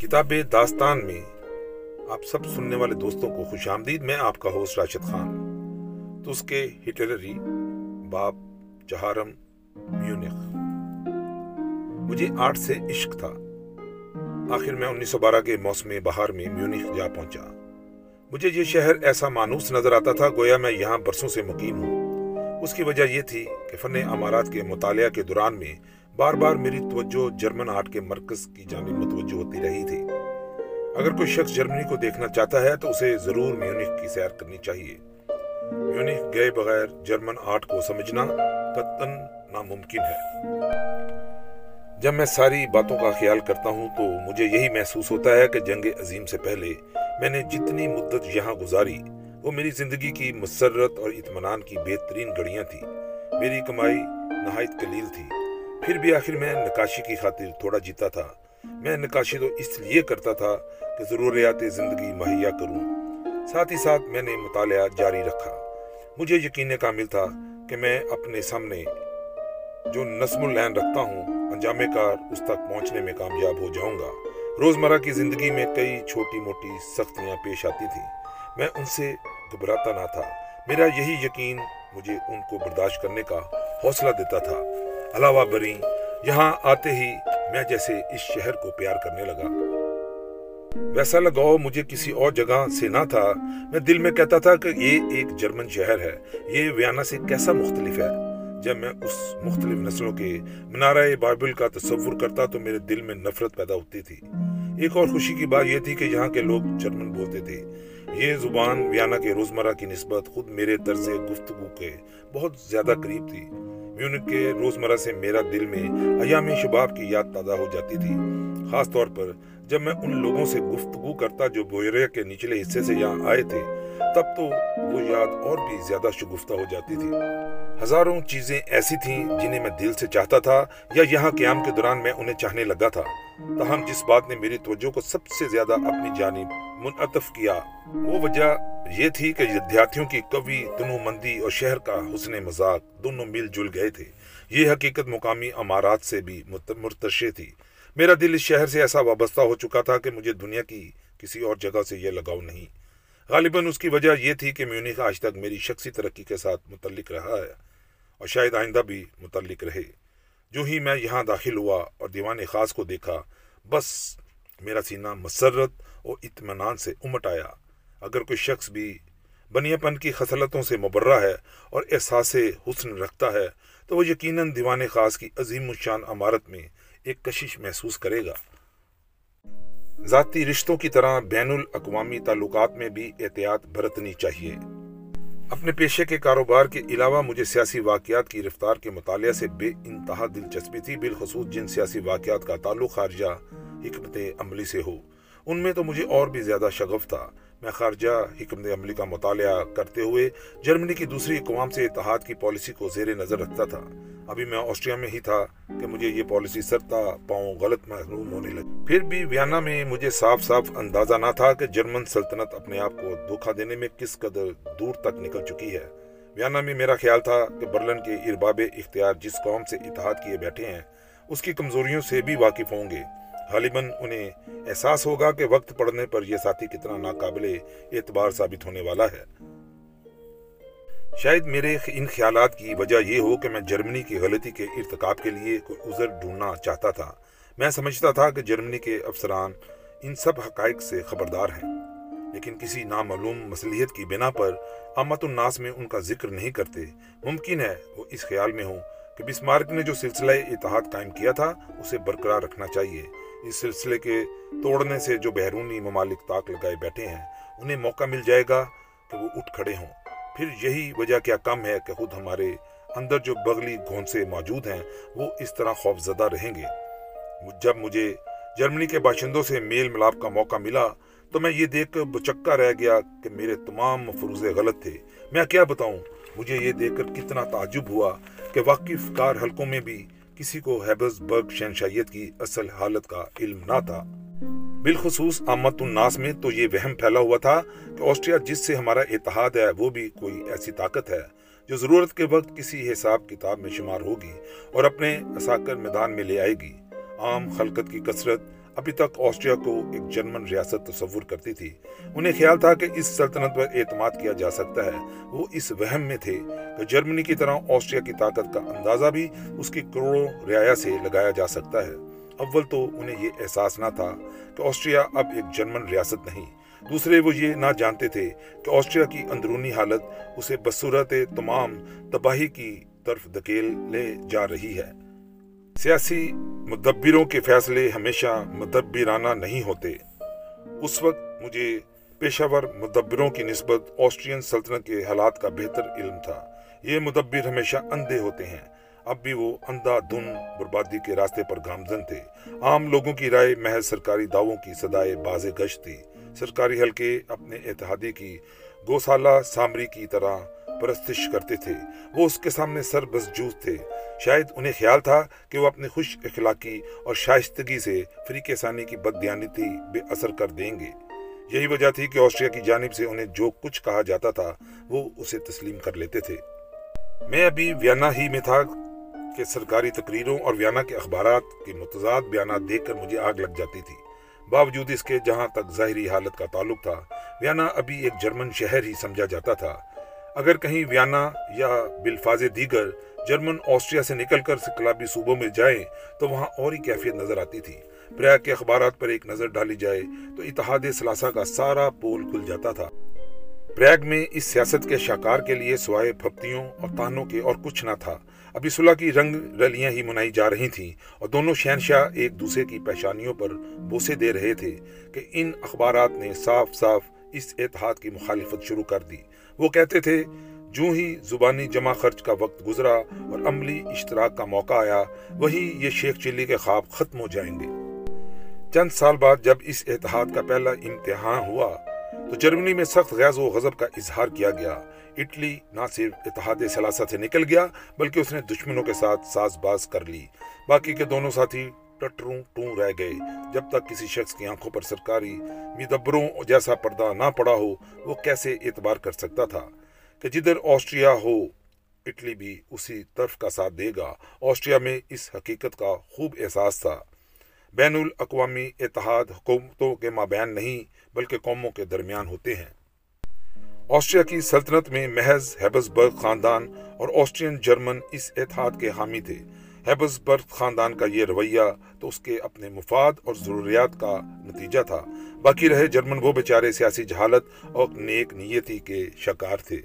کتاب داستان میں آپ سب سننے والے دوستوں کو خوش آمدید میں آپ کا ہوسٹ راشد خان۔ تو اس کے ہٹلری باپ چہارم میونخ۔ مجھے آرٹ سے عشق تھا۔ آخر میں انیس سو بارہ کے موسم بہار میں میونخ جا پہنچا۔ مجھے یہ شہر ایسا مانوس نظر آتا تھا گویا میں یہاں برسوں سے مقیم ہوں۔ اس کی وجہ یہ تھی کہ فن امارات کے مطالعہ کے دوران میں بار بار میری توجہ جرمن آرٹ کے مرکز کی جانب متوجہ ہوتی رہی تھی۔ اگر کوئی شخص جرمنی کو دیکھنا چاہتا ہے تو اسے ضرور میونخ کی سیر کرنی چاہیے۔ میونخ گئے بغیر جرمن آرٹ کو سمجھنا قطن ناممکن ہے۔ جب میں ساری باتوں کا خیال کرتا ہوں تو مجھے یہی محسوس ہوتا ہے کہ جنگ عظیم سے پہلے میں نے جتنی مدت یہاں گزاری، وہ میری زندگی کی مسرت اور اطمینان کی بہترین گھڑیاں تھی میری کمائی نہایت قلیل تھی۔ پھر بھی آخر میں نکاشی کی خاطر تھوڑا جیتا تھا۔ میں نکاشی تو اس لیے کرتا تھا کہ ضروریات زندگی مہیا کروں۔ ساتھ ہی ساتھ میں نے مطالعہ جاری رکھا۔ مجھے یقین کامل تھا کہ میں اپنے سامنے جو نظم العین رکھتا ہوں، انجام کار اس تک پہنچنے میں کامیاب ہو جاؤں گا۔ روزمرہ کی زندگی میں کئی چھوٹی موٹی سختیاں پیش آتی تھیں۔ میں ان سے گھبراتا نہ تھا۔ میرا یہی یقین مجھے ان کو برداشت کرنے کا حوصلہ دیتا تھا۔ علاوہ بری یہاں آتے ہی میں جیسے اس شہر کو پیار کرنے لگا۔ ویسا لگاؤ مجھے کسی اور جگہ سے نہ تھا۔ میں دل میں کہتا تھا کہ یہ ایک جرمن شہر ہے۔ یہ ویانا سے کیسا مختلف ہے؟ جب میں اس مختلف نسلوں کے منارہ بائبل کا تصور کرتا تو میرے دل میں نفرت پیدا ہوتی تھی۔ ایک اور خوشی کی بات یہ تھی کہ یہاں کے لوگ جرمن بولتے تھے۔ یہ زبان ویانا کے روزمرہ کی نسبت خود میرے طرز گفتگو کے بہت زیادہ قریب تھی۔ میونک کے روزمرہ سے میرا دل میں ایام شباب کی یاد تازہ ہو جاتی تھی۔ خاص طور پر جب میں ان لوگوں سے گفتگو کرتا جو بوئریا کے نچلے حصے سے یہاں آئے تھے، تب تو وہ یاد اور بھی زیادہ شگفتہ ہو جاتی تھی۔ ہزاروں چیزیں ایسی تھیں جنہیں میں دل سے چاہتا تھا یا یہاں قیام کے دوران میں انہیں چاہنے لگا تھا۔ تاہم، جس بات نے میری توجہ کو سب سے زیادہ اپنی جانب منعطف کیا، وہ وجہ یہ تھی کہ ودیارتھیوں کی قوی تنو مندی اور شہر کا حسن مذاق دونوں مل جل گئے تھے۔ یہ حقیقت مقامی امارات سے بھی مرتشے تھی۔ میرا دل اس شہر سے ایسا وابستہ ہو چکا تھا کہ مجھے دنیا کی کسی اور جگہ سے یہ لگاؤ نہیں۔ غالباً اس کی وجہ یہ تھی کہ میونخ آج تک میری شخصی ترقی کے ساتھ متعلق رہا ہے۔ اور شاید آئندہ بھی متعلق رہے۔ جو ہی میں یہاں داخل ہوا اور دیوان خاص کو دیکھا، بس میرا سینہ مسرت اور اطمینان سے امٹ آیا۔ اگر کوئی شخص بھی بنیا پن کی خصلتوں سے مبرہ ہے اور احساس حسن رکھتا ہے، تو وہ یقیناً دیوان خاص کی عظیم الشان عمارت میں ایک کشش محسوس کرے گا۔ ذاتی رشتوں کی طرح بین الاقوامی تعلقات میں بھی احتیاط برتنی چاہیے۔ اپنے پیشے کے کاروبار کے علاوہ مجھے سیاسی واقعات کی رفتار کے مطالعہ سے بے انتہا دلچسپی تھی۔ بالخصوص جن سیاسی واقعات کا تعلق خارجہ حکمت عملی سے ہو، ان میں تو مجھے اور بھی زیادہ شغف تھا۔ میں خارجہ حکمت عملی کا مطالعہ کرتے ہوئے جرمنی کی دوسری اقوام سے اتحاد کی پالیسی کو زیر نظر رکھتا تھا۔ ابھی میں آسٹریا میں ہی تھا کہ مجھے یہ پالیسی سرتا پاؤں غلط محروم ہونے لگی۔ پھر بھی ویانا میں مجھے صاف صاف اندازہ نہ تھا کہ جرمن سلطنت اپنے آپ کو دھوکہ دینے میں کس قدر دور تک نکل چکی ہے۔ ویانا میں میرا خیال تھا کہ برلن کے ارباب اختیار جس قوم سے اتحاد کیے بیٹھے ہیں، اس کی کمزوریوں سے بھی واقف ہوں گے۔ غالباً انہیں احساس ہوگا کہ وقت پڑنے پر یہ ساتھی کتنا ناقابل اعتبار ثابت ہونے والا ہے۔ شاید میرے ان خیالات کی وجہ یہ ہو کہ میں جرمنی کی غلطی کے ارتکاب کے لیے کوئی عذر ڈھونڈنا چاہتا تھا۔ میں سمجھتا تھا کہ جرمنی کے افسران ان سب حقائق سے خبردار ہیں، لیکن کسی نامعلوم مصلیحت کی بنا پر امت الناس میں ان کا ذکر نہیں کرتے۔ ممکن ہے وہ اس خیال میں ہوں کہ بسمارک نے جو سلسلہ اتحاد قائم کیا تھا، اسے برقرار رکھنا چاہیے۔ اس سلسلے کے توڑنے سے جو بیرونی ممالک تاک لگائے بیٹھے ہیں، انہیں موقع مل جائے گا کہ وہ اٹھ کھڑے ہوں۔ پھر یہی وجہ کیا کم ہے کہ خود ہمارے اندر جو بغلی گھونسے موجود ہیں، وہ اس طرح خوف زدہ رہیں گے۔ جب مجھے جرمنی کے باشندوں سے میل ملاپ کا موقع ملا تو میں یہ دیکھ کر بچکا رہ گیا کہ میرے تمام مفروضے غلط تھے۔ میں کیا بتاؤں؟ مجھے یہ دیکھ کر کتنا تعجب ہوا کہ واقف کار حلقوں میں بھی کسی کو ہیبز برگ شہنشائیت کی اصل حالت کا علم نہ تھا۔ بالخصوص آمد الناس میں تو یہ وہم پھیلا ہوا تھا کہ آسٹریا جس سے ہمارا اتحاد ہے، وہ بھی کوئی ایسی طاقت ہے جو ضرورت کے وقت کسی حساب کتاب میں شمار ہوگی اور اپنے اساکر میدان میں لے آئے گی۔ عام خلقت کی کثرت ابھی تک آسٹریا کو ایک جرمن ریاست تصور کرتی تھی۔ انہیں خیال تھا کہ اس سلطنت پر اعتماد کیا جا سکتا ہے۔ وہ اس وہم میں تھے کہ جرمنی کی طرح آسٹریا کی طاقت کا اندازہ بھی اس کی کروڑوں رعایا سے لگایا جا سکتا ہے۔ اول تو انہیں یہ احساس نہ تھا کہ آسٹریا اب ایک جرمن ریاست نہیں۔ دوسرے وہ یہ نہ جانتے تھے کہ آسٹریا کی اندرونی حالت اسے بصورت تمام تباہی کی طرف دکیل لے جا رہی ہے۔ سیاسی مدبروں کے فیصلے ہمیشہ مدبرانہ نہیں ہوتے۔ اس وقت مجھے پیشہ ور مدبروں کی نسبت آسٹرین سلطنت کے حالات کا بہتر علم تھا۔ یہ مدبر ہمیشہ اندھے ہوتے ہیں۔ اب بھی وہ اندھا دھن بربادی کے راستے پر گامزن تھے۔ عام لوگوں کی رائے محض سرکاری دعووں کی صدائے باز گشت تھی۔ سرکاری حلقے اپنے اتحادی کی گوسالہ سامری کی طرح پرستش کرتے تھے۔ وہ اس کے سامنے سر بس تھے۔ شاید انہیں خیال تھا کہ وہ اپنی خوش اخلاقی اور شائستگی سے فریق ثانی کی بددیانتی بے اثر کر دیں گے۔ یہی وجہ تھی کہ آسٹریا کی جانب سے انہیں جو کچھ کہا جاتا تھا، وہ اسے تسلیم کر لیتے تھے۔ میں ابھی ویانا ہی میں تھا کہ سرکاری تقریروں اور ویانا کے اخبارات کے متضاد بیانات دیکھ کر مجھے آگ لگ جاتی تھی۔ باوجود اس کے جہاں تک ظاہری حالت کا تعلق تھا، ویانا ابھی ایک جرمن شہر ہی سمجھا جاتا تھا۔ اگر کہیں ویانا یا بالفاظ دیگر جرمن آسٹریا سے نکل کر سکلابی صوبوں میں جائیں تو وہاں اور ہی کیفیت نظر آتی تھی۔ پریاگ کے اخبارات پر ایک نظر ڈالی جائے تو اتحاد سلاسہ کا سارا پول کھل جاتا تھا۔ پریاگ میں اس سیاست کے شاکار کے لیے سوائے پھپتیوں اور تانوں کے اور کچھ نہ تھا۔ ابھی صلح کی رنگ رلیاں ہی منائی جا رہی تھیں اور دونوں شہنشاہ ایک دوسرے کی پیشانیوں پر بوسے دے رہے تھے کہ ان اخبارات نے صاف صاف اس اتحاد کی مخالفت شروع کر دی۔ وہ کہتے تھے، جو ہی زبانی جمع خرچ کا وقت گزرا اور عملی اشتراک کا موقع آیا، وہی یہ شیخ چلی کے خواب ختم ہو جائیں گے. چند سال بعد جب اس اتحاد کا پہلا امتحان ہوا، تو جرمنی میں سخت غیظ و غضب کا اظہار کیا گیا۔ اٹلی نہ صرف اتحاد ثلاثہ سے نکل گیا، بلکہ اس نے دشمنوں کے ساتھ ساز باز کر لی۔ باقی کے دونوں ساتھی ٹٹروں ٹوں رہ گئے۔ جب تک کسی شخص کی آنکھوں پر سرکاری مدبروں جیسا پردہ نہ پڑا ہو، وہ کیسے اعتبار کر سکتا تھا کہ جدھر آسٹریا ہو، اٹلی بھی اسی طرف کا ساتھ دے گا۔ آسٹریا میں اس حقیقت کا خوب احساس تھا۔ بین الاقوامی اتحاد حکومتوں کے مابین نہیں، بلکہ قوموں کے درمیان ہوتے ہیں۔ آسٹریا کی سلطنت میں محض ہیبس برگ خاندان اور آسٹرین جرمن اس اتحاد کے حامی تھے۔ ہیبس برگ خاندان کا یہ رویہ تو اس کے اپنے مفاد اور ضروریات کا نتیجہ تھا۔ باقی رہے جرمن وہ بیچارے سیاسی جہالت اور نیک نیتی کے شکار تھے۔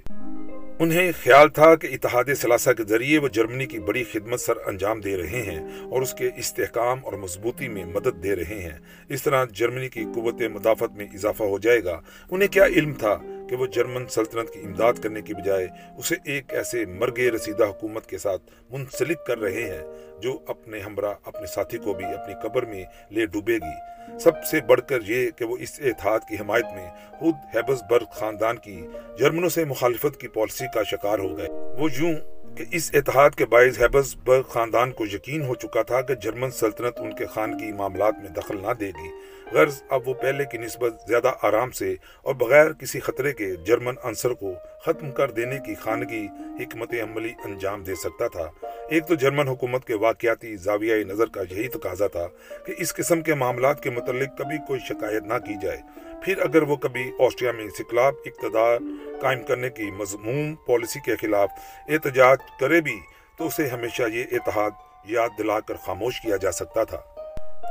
انہیں خیال تھا کہ اتحاد ثلاثہ کے ذریعے وہ جرمنی کی بڑی خدمت سر انجام دے رہے ہیں اور اس کے استحکام اور مضبوطی میں مدد دے رہے ہیں۔ اس طرح جرمنی کی قوت مدافعت میں اضافہ ہو جائے گا۔ انہیں کیا علم تھا کہ وہ جرمن سلطنت کی امداد کرنے کی بجائے اسے ایک ایسے مرگے رسیدہ حکومت کے ساتھ منسلک کر رہے ہیں جو اپنے ہمراہ، اپنے ساتھی کو بھی اپنی قبر میں لے ڈوبے گی۔ سب سے بڑھ کر یہ کہ وہ اس اتحاد کی حمایت میں خود ہیبس برگ خاندان کی جرمنوں سے مخالفت کی پالیسی کا شکار ہو گئے۔ وہ یوں کہ اس اتحاد کے باعث ہیبس برگ خاندان کو یقین ہو چکا تھا کہ جرمن سلطنت ان کے خانگی معاملات میں دخل نہ دے گی۔ غرض اب وہ پہلے کی نسبت زیادہ آرام سے اور بغیر کسی خطرے کے جرمن عنصر کو ختم کر دینے کی خانگی حکمت عملی انجام دے سکتا تھا۔ ایک تو جرمن حکومت کے واقعاتی زاویہ نظر کا یہی تقاضا تھا کہ اس قسم کے معاملات کے متعلق کبھی کوئی شکایت نہ کی جائے۔ پھر اگر وہ کبھی آسٹریا میں سکلاب اقتدار قائم کرنے کی مضمون پالیسی کے خلاف احتجاج کرے بھی تو اسے ہمیشہ یہ اتحاد یاد دلا کر خاموش کیا جا سکتا تھا۔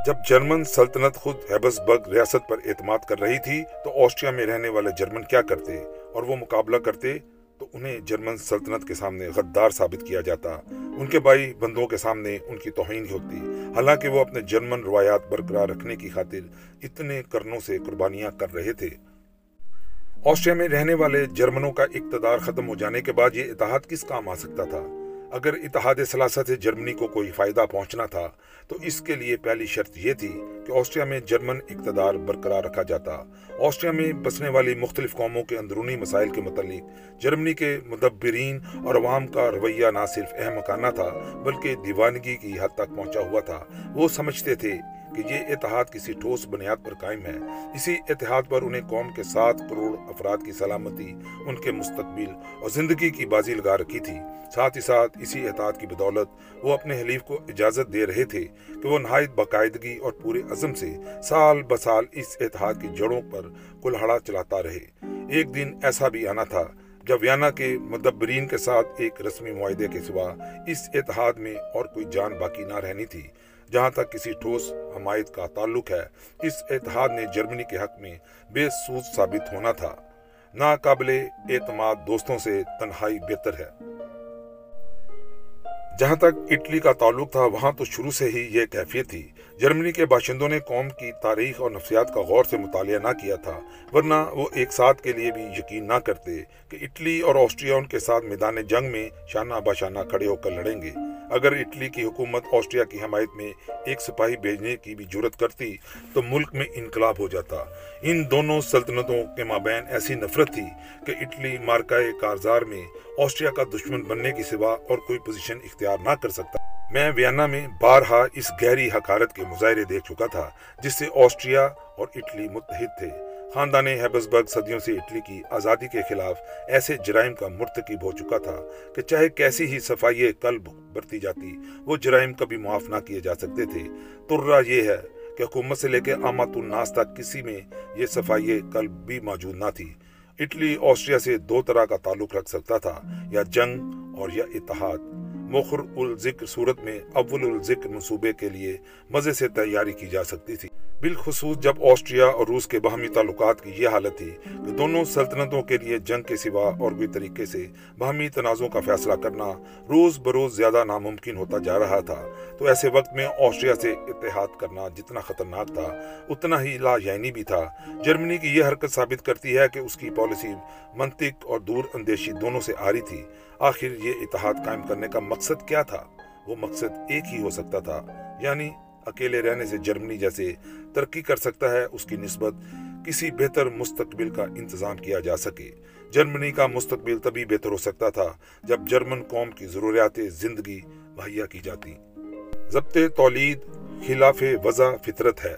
جب جرمن سلطنت خود ہیبس برگ ریاست پر اعتماد کر رہی تھی تو آسٹریا میں رہنے والے جرمن کیا کرتے اور وہ مقابلہ کرتے تو انہیں جرمن سلطنت کے سامنے غدار ثابت کیا جاتا۔ ان کے بھائی بندوں کے سامنے ان کی توہین ہوتی۔ حالانکہ وہ اپنے جرمن روایات برقرار رکھنے کی خاطر اتنے کرنوں سے قربانیاں کر رہے تھے۔ آسٹریا میں رہنے والے جرمنوں کا اقتدار ختم ہو جانے کے بعد یہ اتحاد کس کام آ سکتا تھا؟ اگر اتحاد ثلاثہ سے جرمنی کو کوئی فائدہ پہنچنا تھا، تو اس کے لیے پہلی شرط یہ تھی کہ آسٹریا میں جرمن اقتدار برقرار رکھا جاتا۔ آسٹریا میں بسنے والی مختلف قوموں کے اندرونی مسائل کے متعلق جرمنی کے مدبرین اور عوام کا رویہ نہ صرف اہم مکانہ تھا، بلکہ دیوانگی کی حد تک پہنچا ہوا تھا۔ وہ سمجھتے تھے کہ یہ اتحاد کسی ٹھوس بنیاد پر قائم ہے۔ اسی اتحاد پر انہیں قوم کے سات کروڑ افراد کی سلامتی، ان کے مستقبل اور زندگی کی بازی لگا رکھی تھی۔ ساتھ ہی ساتھ اسی اتحاد کی بدولت، وہ اپنے حلیف کو اجازت دے رہے تھے کہ وہ نہایت باقاعدگی اور پورے عزم سے سال بسال اس اتحاد کی جڑوں پر کلہڑا چلاتا رہے۔ ایک دن ایسا بھی آنا تھا جب ویانا کے مدبرین کے ساتھ ایک رسمی معاہدے کے سوا اس اتحاد میں اور کوئی جان باقی نہ رہنی تھی، جہاں تک کسی ٹھوس حمایت کا تعلق ہے، اس اتحاد نے جرمنی کے حق میں بے سوز ثابت ہونا تھا۔ ناقابل اعتماد دوستوں سے تنہائی بہتر ہے۔ جہاں تک اٹلی کا تعلق تھا، وہاں تو شروع سے ہی یہ کیفیت تھی جرمنی کے باشندوں نے قوم کی تاریخ اور نفسیات کا غور سے مطالعہ نہ کیا تھا، ورنہ وہ ایک ساتھ کے لیے بھی یقین نہ کرتے کہ اٹلی اور آسٹریا ان کے ساتھ میدان جنگ میں شانہ باشانہ کھڑے ہو کر لڑیں گے۔ اگر اٹلی کی حکومت آسٹریا کی حمایت میں ایک سپاہی بھیجنے کی بھی جرت کرتی تو ملک میں انقلاب ہو جاتا۔ ان دونوں سلطنتوں کے مابین ایسی نفرت تھی کہ اٹلی مارکائے کارزار میں آسٹریا کا دشمن بننے کی سوا اور کوئی پوزیشن اختیار نہ کر سکتا۔ میں ویانا میں بارہا اس گہری حکارت کے مظاہرے دیکھ چکا تھا، جس سے آسٹریا اور اٹلی متحد تھے۔ خاندان ہیبسبرگ صدیوں سے اٹلی کی آزادی کے خلاف ایسے جرائم کا مرتکب ہو چکا تھا کہ چاہے کیسی ہی صفائی قلب برتی جاتی، وہ جرائم کبھی معاف نہ کیے جا سکتے تھے۔ ترہ یہ ہے کہ حکومت سے لے کے آمات الناس تک کسی میں یہ صفائی قلب بھی موجود نہ تھی۔ اٹلی، آسٹریا سے دو طرح کا تعلق رکھ سکتا تھا، یا جنگ اور یا اتحاد۔ مخر الذکر صورت میں اول الذکر منصوبے کے لیے مزے سے تیاری کی جا سکتی تھی۔ بالخصوص جب آسٹریا اور روس کے باہمی تعلقات کی یہ حالت تھی کہ دونوں سلطنتوں کے لیے جنگ کے سوا اور بھی طریقے سے باہمی تنازعوں کا فیصلہ کرنا روز بروز زیادہ ناممکن ہوتا جا رہا تھا، تو ایسے وقت میں آسٹریا سے اتحاد کرنا جتنا خطرناک تھا، اتنا ہی لا یعنی بھی تھا۔ جرمنی کی یہ حرکت ثابت کرتی ہے کہ اس کی پالیسی منطق اور دور اندیشی دونوں سے آ رہی تھی۔ آخر یہ اتحاد قائم کرنے کا مقصد کیا تھا؟ وہ مقصد ایک ہی ہو سکتا تھا یعنی اکیلے رہنے سے جرمنی جیسے ترقی کر سکتا ہے، اس کی نسبت کسی بہتر مستقبل کا انتظام کیا جا سکے۔ جرمنی کا مستقبل تبھی بہتر ہو سکتا تھا جب جرمن قوم کی ضروریات زندگی مہیا کی جاتی۔ ضبط تولید خلاف وضع فطرت ہے۔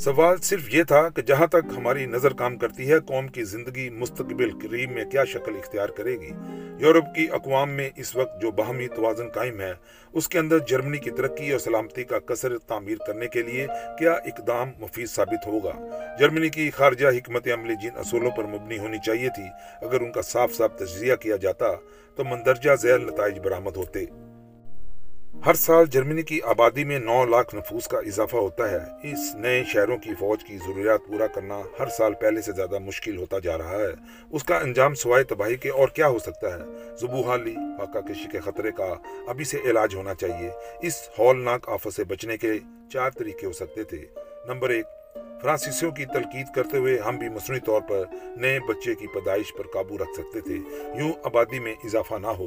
سوال صرف یہ تھا کہ جہاں تک ہماری نظر کام کرتی ہے، قوم کی زندگی مستقبل قریب میں کیا شکل اختیار کرے گی؟ یورپ کی اقوام میں اس وقت جو باہمی توازن قائم ہے، اس کے اندر جرمنی کی ترقی اور سلامتی کا کثر تعمیر کرنے کے لیے کیا اقدام مفید ثابت ہوگا؟ جرمنی کی خارجہ حکمت عملی جن اصولوں پر مبنی ہونی چاہیے تھی، اگر ان کا صاف صاف تجزیہ کیا جاتا، تو مندرجہ ذیل نتائج برآمد ہوتے۔ ہر سال جرمنی کی آبادی میں نو لاکھ نفوس کا اضافہ ہوتا ہے۔ اس نئے شہروں کی فوج کی ضروریات پورا کرنا ہر سال پہلے سے زیادہ مشکل ہوتا جا رہا ہے۔ اس کا انجام سوائے تباہی کے اور کیا ہو سکتا ہے؟ زبوحالی فاقہ کشی کے خطرے کا ابھی سے علاج ہونا چاہیے۔ اس ہولناک آفت سے بچنے کے چار طریقے ہو سکتے تھے۔ نمبر ایک، فرانسیسیوں کی تلقید کرتے ہوئے ہم بھی مصنوعی طور پر نئے بچے کی پیدائش پر قابو رکھ سکتے تھے۔ یوں آبادی میں اضافہ نہ ہو۔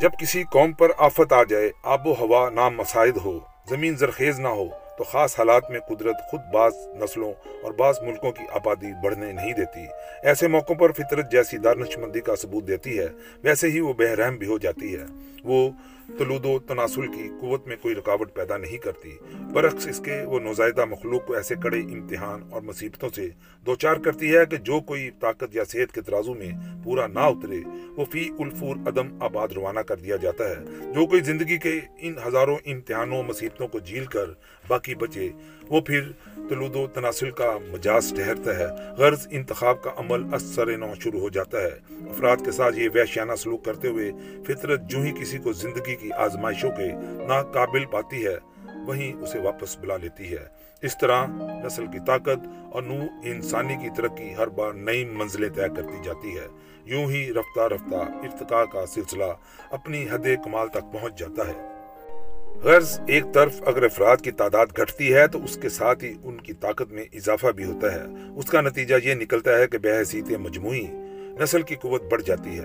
جب کسی قوم پر آفت آ جائے، آب و ہوا نام مسائد ہو، زمین زرخیز نہ ہو، تو خاص حالات میں قدرت خود بعض نسلوں اور بعض ملکوں کی آبادی بڑھنے نہیں دیتی۔ ایسے موقعوں پر فطرت جیسی دارنش مندی کا ثبوت دیتی ہے، ویسے ہی وہ بحرحم بھی ہو جاتی ہے۔ وہ تلود و تناسل کی قوت میں کوئی رکاوٹ پیدا نہیں کرتی، برعکس اس کے وہ نوزائیدہ مخلوق کو ایسے کڑے امتحان اور مصیبتوں سے دوچار کرتی ہے کہ جو کوئی طاقت یا صحت کے ترازو میں پورا نہ اترے، وہ فی الفور عدم آباد روانہ کر دیا جاتا ہے۔ جو کوئی زندگی کے ان ہزاروں امتحانوں، مصیبتوں کو جھیل کر باقی بچے۔ وہ پھر تلود و تناسل کا مجاز ٹھہرتا ہے۔ غرض انتخاب کا عمل اثر نو شروع ہو جاتا ہے۔ افراد کے ساتھ یہ وحشیانہ سلوک کرتے ہوئے فطرت جو ہی کسی کو زندگی کی آزمائشوں کے ناقابل پاتی ہے، وہیں اسے واپس بلا لیتی ہے۔ اس طرح نسل کی طاقت اور نو انسانی کی ترقی ہر بار نئی منزلیں طے کرتی جاتی ہے۔ یوں ہی رفتہ رفتہ ارتقاء کا سلسلہ اپنی حد کمال تک پہنچ جاتا ہے۔ غرض ایک طرف اگر افراد کی تعداد گھٹتی ہے تو اس کے ساتھ ہی ان کی طاقت میں اضافہ بھی ہوتا ہے۔ اس کا نتیجہ یہ نکلتا ہے کہ بحثیت مجموعی نسل کی قوت بڑھ جاتی ہے۔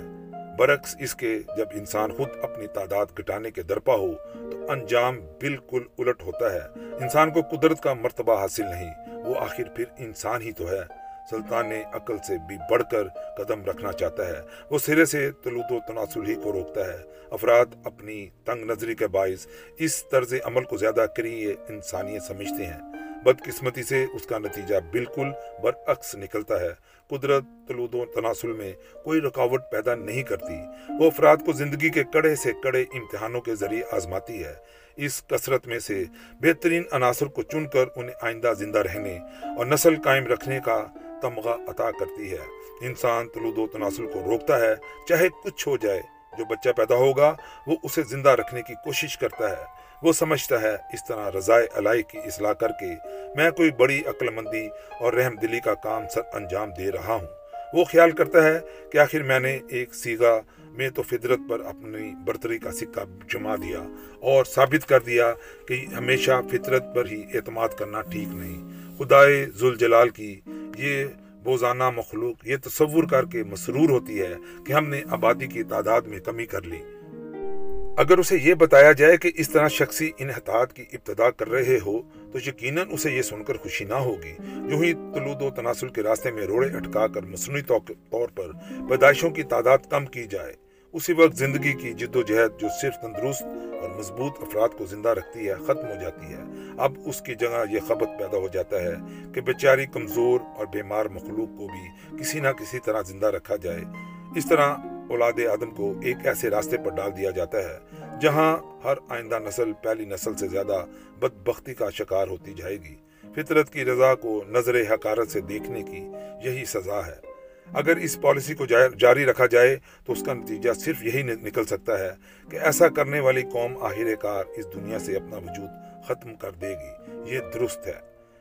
برعکس اس کے جب انسان خود اپنی تعداد گٹانے کے درپا ہو تو انجام بالکل الٹ ہوتا ہے۔ انسان کو قدرت کا مرتبہ حاصل نہیں، وہ آخر پھر انسان ہی تو ہے۔ سلطان عقل سے بھی بڑھ کر قدم رکھنا چاہتا ہے۔ وہ سرے سے تلود و تناسل ہی کو روکتا ہے۔ افراد اپنی تنگ نظری کے باعث اس طرز عمل کو زیادہ کری انسانیت سمجھتے ہیں۔ بدقسمتی سے اس کا نتیجہ بالکل برعکس نکلتا ہے۔ قدرت تلود و تناسل میں کوئی رکاوٹ پیدا نہیں کرتی۔ وہ افراد کو زندگی کے کڑے سے کڑے امتحانوں کے ذریعے آزماتی ہے۔ اس کثرت میں سے بہترین عناصر کو چن کر انہیں آئندہ زندہ رہنے اور نسل قائم رکھنے کا تمغہ عطا کرتی ہے۔ انسان طلود و تناسل کو روکتا ہے، چاہے کچھ ہو جائے۔ جو بچہ پیدا ہوگا، وہ اسے زندہ رکھنے کی کوشش کرتا ہے۔ وہ سمجھتا ہے، اس طرح رضائے علائی کی اصلاح کر کے میں کوئی بڑی عقل مندی اور رحم دلی کا کام سر انجام دے رہا ہوں۔ وہ خیال کرتا ہے کہ آخر میں نے ایک سیگا میں تو فطرت پر اپنی برتری کا سکہ جما دیا اور ثابت کر دیا کہ ہمیشہ فطرت پر ہی اعتماد کرنا ٹھیک نہیں۔ خدائے ذوالجلال کی یہ بوزانہ مخلوق یہ تصور کر کے مسرور ہوتی ہے کہ ہم نے آبادی کی تعداد میں کمی کر لی۔ اگر اسے یہ بتایا جائے کہ اس طرح شخصی انحطاط کی ابتدا کر رہے ہو، تو یقیناً اسے یہ سن کر خوشی نہ ہوگی۔ جو ہی طلود و تناسل کے راستے میں روڑے اٹکا کر مصنوعی طور پر پیدائشوں کی تعداد کم کی جائے، اسی وقت زندگی کی جد و جہد جو صرف تندرست اور مضبوط افراد کو زندہ رکھتی ہے، ختم ہو جاتی ہے۔ اب اس کی جگہ یہ خبت پیدا ہو جاتا ہے کہ بیچاری کمزور اور بیمار مخلوق کو بھی کسی نہ کسی طرح زندہ رکھا جائے۔ اس طرح اولاد آدم کو ایک ایسے راستے پر ڈال دیا جاتا ہے جہاں ہر آئندہ نسل پہلی نسل سے زیادہ بدبختی کا شکار ہوتی جائے گی۔ فطرت کی رضا کو نظر حکارت سے دیکھنے کی یہی سزا ہے۔ اگر اس پالیسی کو جاری رکھا جائے تو اس کا نتیجہ صرف یہی نکل سکتا ہے کہ ایسا کرنے والی قوم آخر کار اس دنیا سے اپنا وجود ختم کر دے گی۔ یہ درست ہے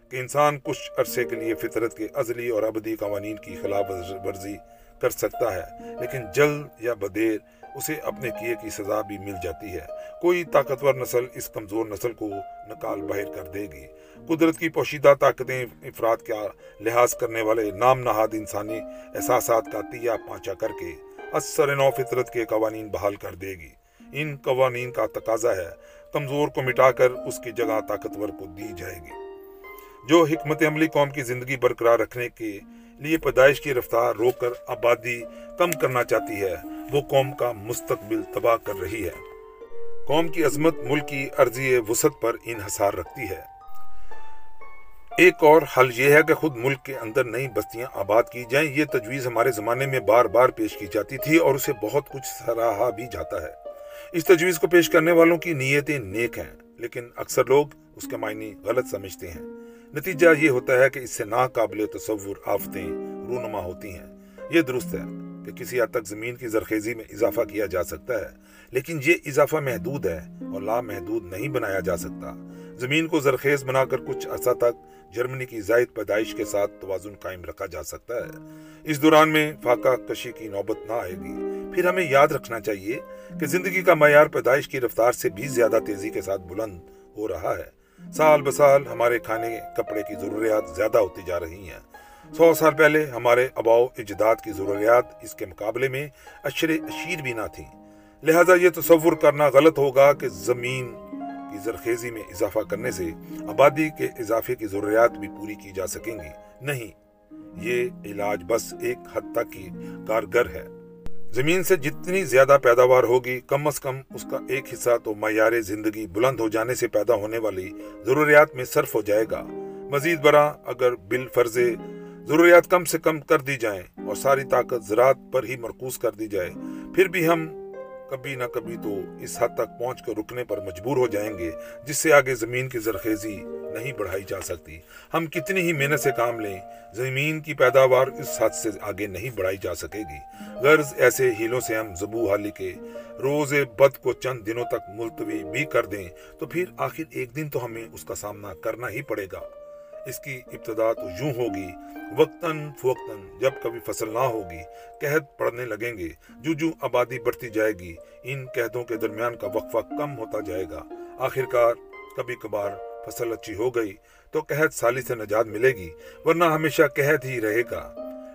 کہ انسان کچھ عرصے کے لیے فطرت کے ازلی اور ابدی قوانین کی خلاف ورزی کر سکتا ہے، لیکن جلد یا بدیر اسے اپنے کیے کی سزا بھی مل جاتی ہے۔ کوئی طاقتور نسل اس کمزور نسل کو نکال باہر کر دے گی۔ قدرت کی پوشیدہ طاقتیں افراد کا لحاظ کرنے والے نام نہاد انسانی احساسات کا تیا پانچا کر کے اثر نو فطرت کے قوانین بحال کر دے گی۔ ان قوانین کا تقاضا ہے، کمزور کو مٹا کر اس کی جگہ طاقتور کو دی جائے گی۔ جو حکمت عملی قوم کی زندگی برقرار رکھنے کے لیے پیدائش کی رفتار روک کر آبادی کم کرنا چاہتی ہے۔ وہ قوم کا مستقبل تباہ کر رہی ہے۔ قوم کی عظمت ملک کی عرضی وسط پر انحصار رکھتی ہے۔ ایک اور حل یہ ہے کہ خود ملک کے اندر نئی بستیاں آباد کی جائیں۔ یہ تجویز ہمارے زمانے میں بار بار پیش کی جاتی تھی اور اسے بہت کچھ سراہا بھی جاتا ہے۔ اس تجویز کو پیش کرنے والوں کی نیتیں نیک ہیں، لیکن اکثر لوگ اس کے معنی غلط سمجھتے ہیں۔ نتیجہ یہ ہوتا ہے کہ اس سے ناقابل تصور آفتیں رونما ہوتی ہیں۔ یہ درست ہے کہ کسی حد تک زمین کی زرخیزی میں اضافہ کیا جا سکتا ہے، لیکن یہ اضافہ محدود ہے اور لامحدود نہیں بنایا جا سکتا۔ زمین کو زرخیز بنا کر کچھ عرصہ تک جرمنی کی زائد پیدائش کے ساتھ توازن قائم رکھا جا سکتا ہے۔ اس دوران میں فاقہ کشی کی نوبت نہ آئے گی۔ پھر ہمیں یاد رکھنا چاہیے کہ زندگی کا معیار پیدائش کی رفتار سے بھی زیادہ تیزی کے ساتھ بلند ہو رہا ہے۔ سال بسال ہمارے کھانے، کپڑے کی ضروریات زیادہ ہوتی جا رہی ہیں۔ سو سال پہلے ہمارے اباؤ اجداد کی ضروریات اس کے مقابلے میں اشر اشیر بھی نہ تھیں۔ لہذا یہ تصور کرنا غلط ہوگا کہ زمین کی زرخیزی میں اضافہ کرنے سے آبادی کے اضافے کی ضروریات بھی پوری کی جا سکیں گی۔ نہیں، یہ علاج بس ایک حد تک کی کارگر ہے۔ زمین سے جتنی زیادہ پیداوار ہوگی، کم از کم اس کا ایک حصہ تو معیار زندگی بلند ہو جانے سے پیدا ہونے والی ضروریات میں صرف ہو جائے گا۔ مزید برآں، اگر بال فرض ضروریات کم سے کم کر دی جائیں اور ساری طاقت زراعت پر ہی مرکوز کر دی جائے، پھر بھی ہم کبھی نہ کبھی تو اس حد تک پہنچ کر رکنے پر مجبور ہو جائیں گے، جس سے آگے زمین کی زرخیزی نہیں بڑھائی جا سکتی۔ ہم کتنی ہی محنت سے کام لیں، زمین کی پیداوار اس حد سے آگے نہیں بڑھائی جا سکے گی۔ غرض ایسے ہیلوں سے ہم زبو حالی کے روز بد کو چند دنوں تک ملتوی بھی کر دیں تو پھر آخر ایک دن تو ہمیں اس کا سامنا کرنا ہی پڑے گا۔ اس کی ابتدا تو یوں ہوگی، وقتاً فوقتاً جب کبھی فصل نہ ہوگی، قحط پڑنے لگیں گے، جو جو آبادی بڑھتی جائے گی، ان قحطوں کے درمیان کا وقفہ کم ہوتا جائے گا۔ آخر کار کبھی کبھار فصل اچھی ہو گئی تو قحط سالی سے نجات ملے گی، ورنہ ہمیشہ قحط ہی رہے گا۔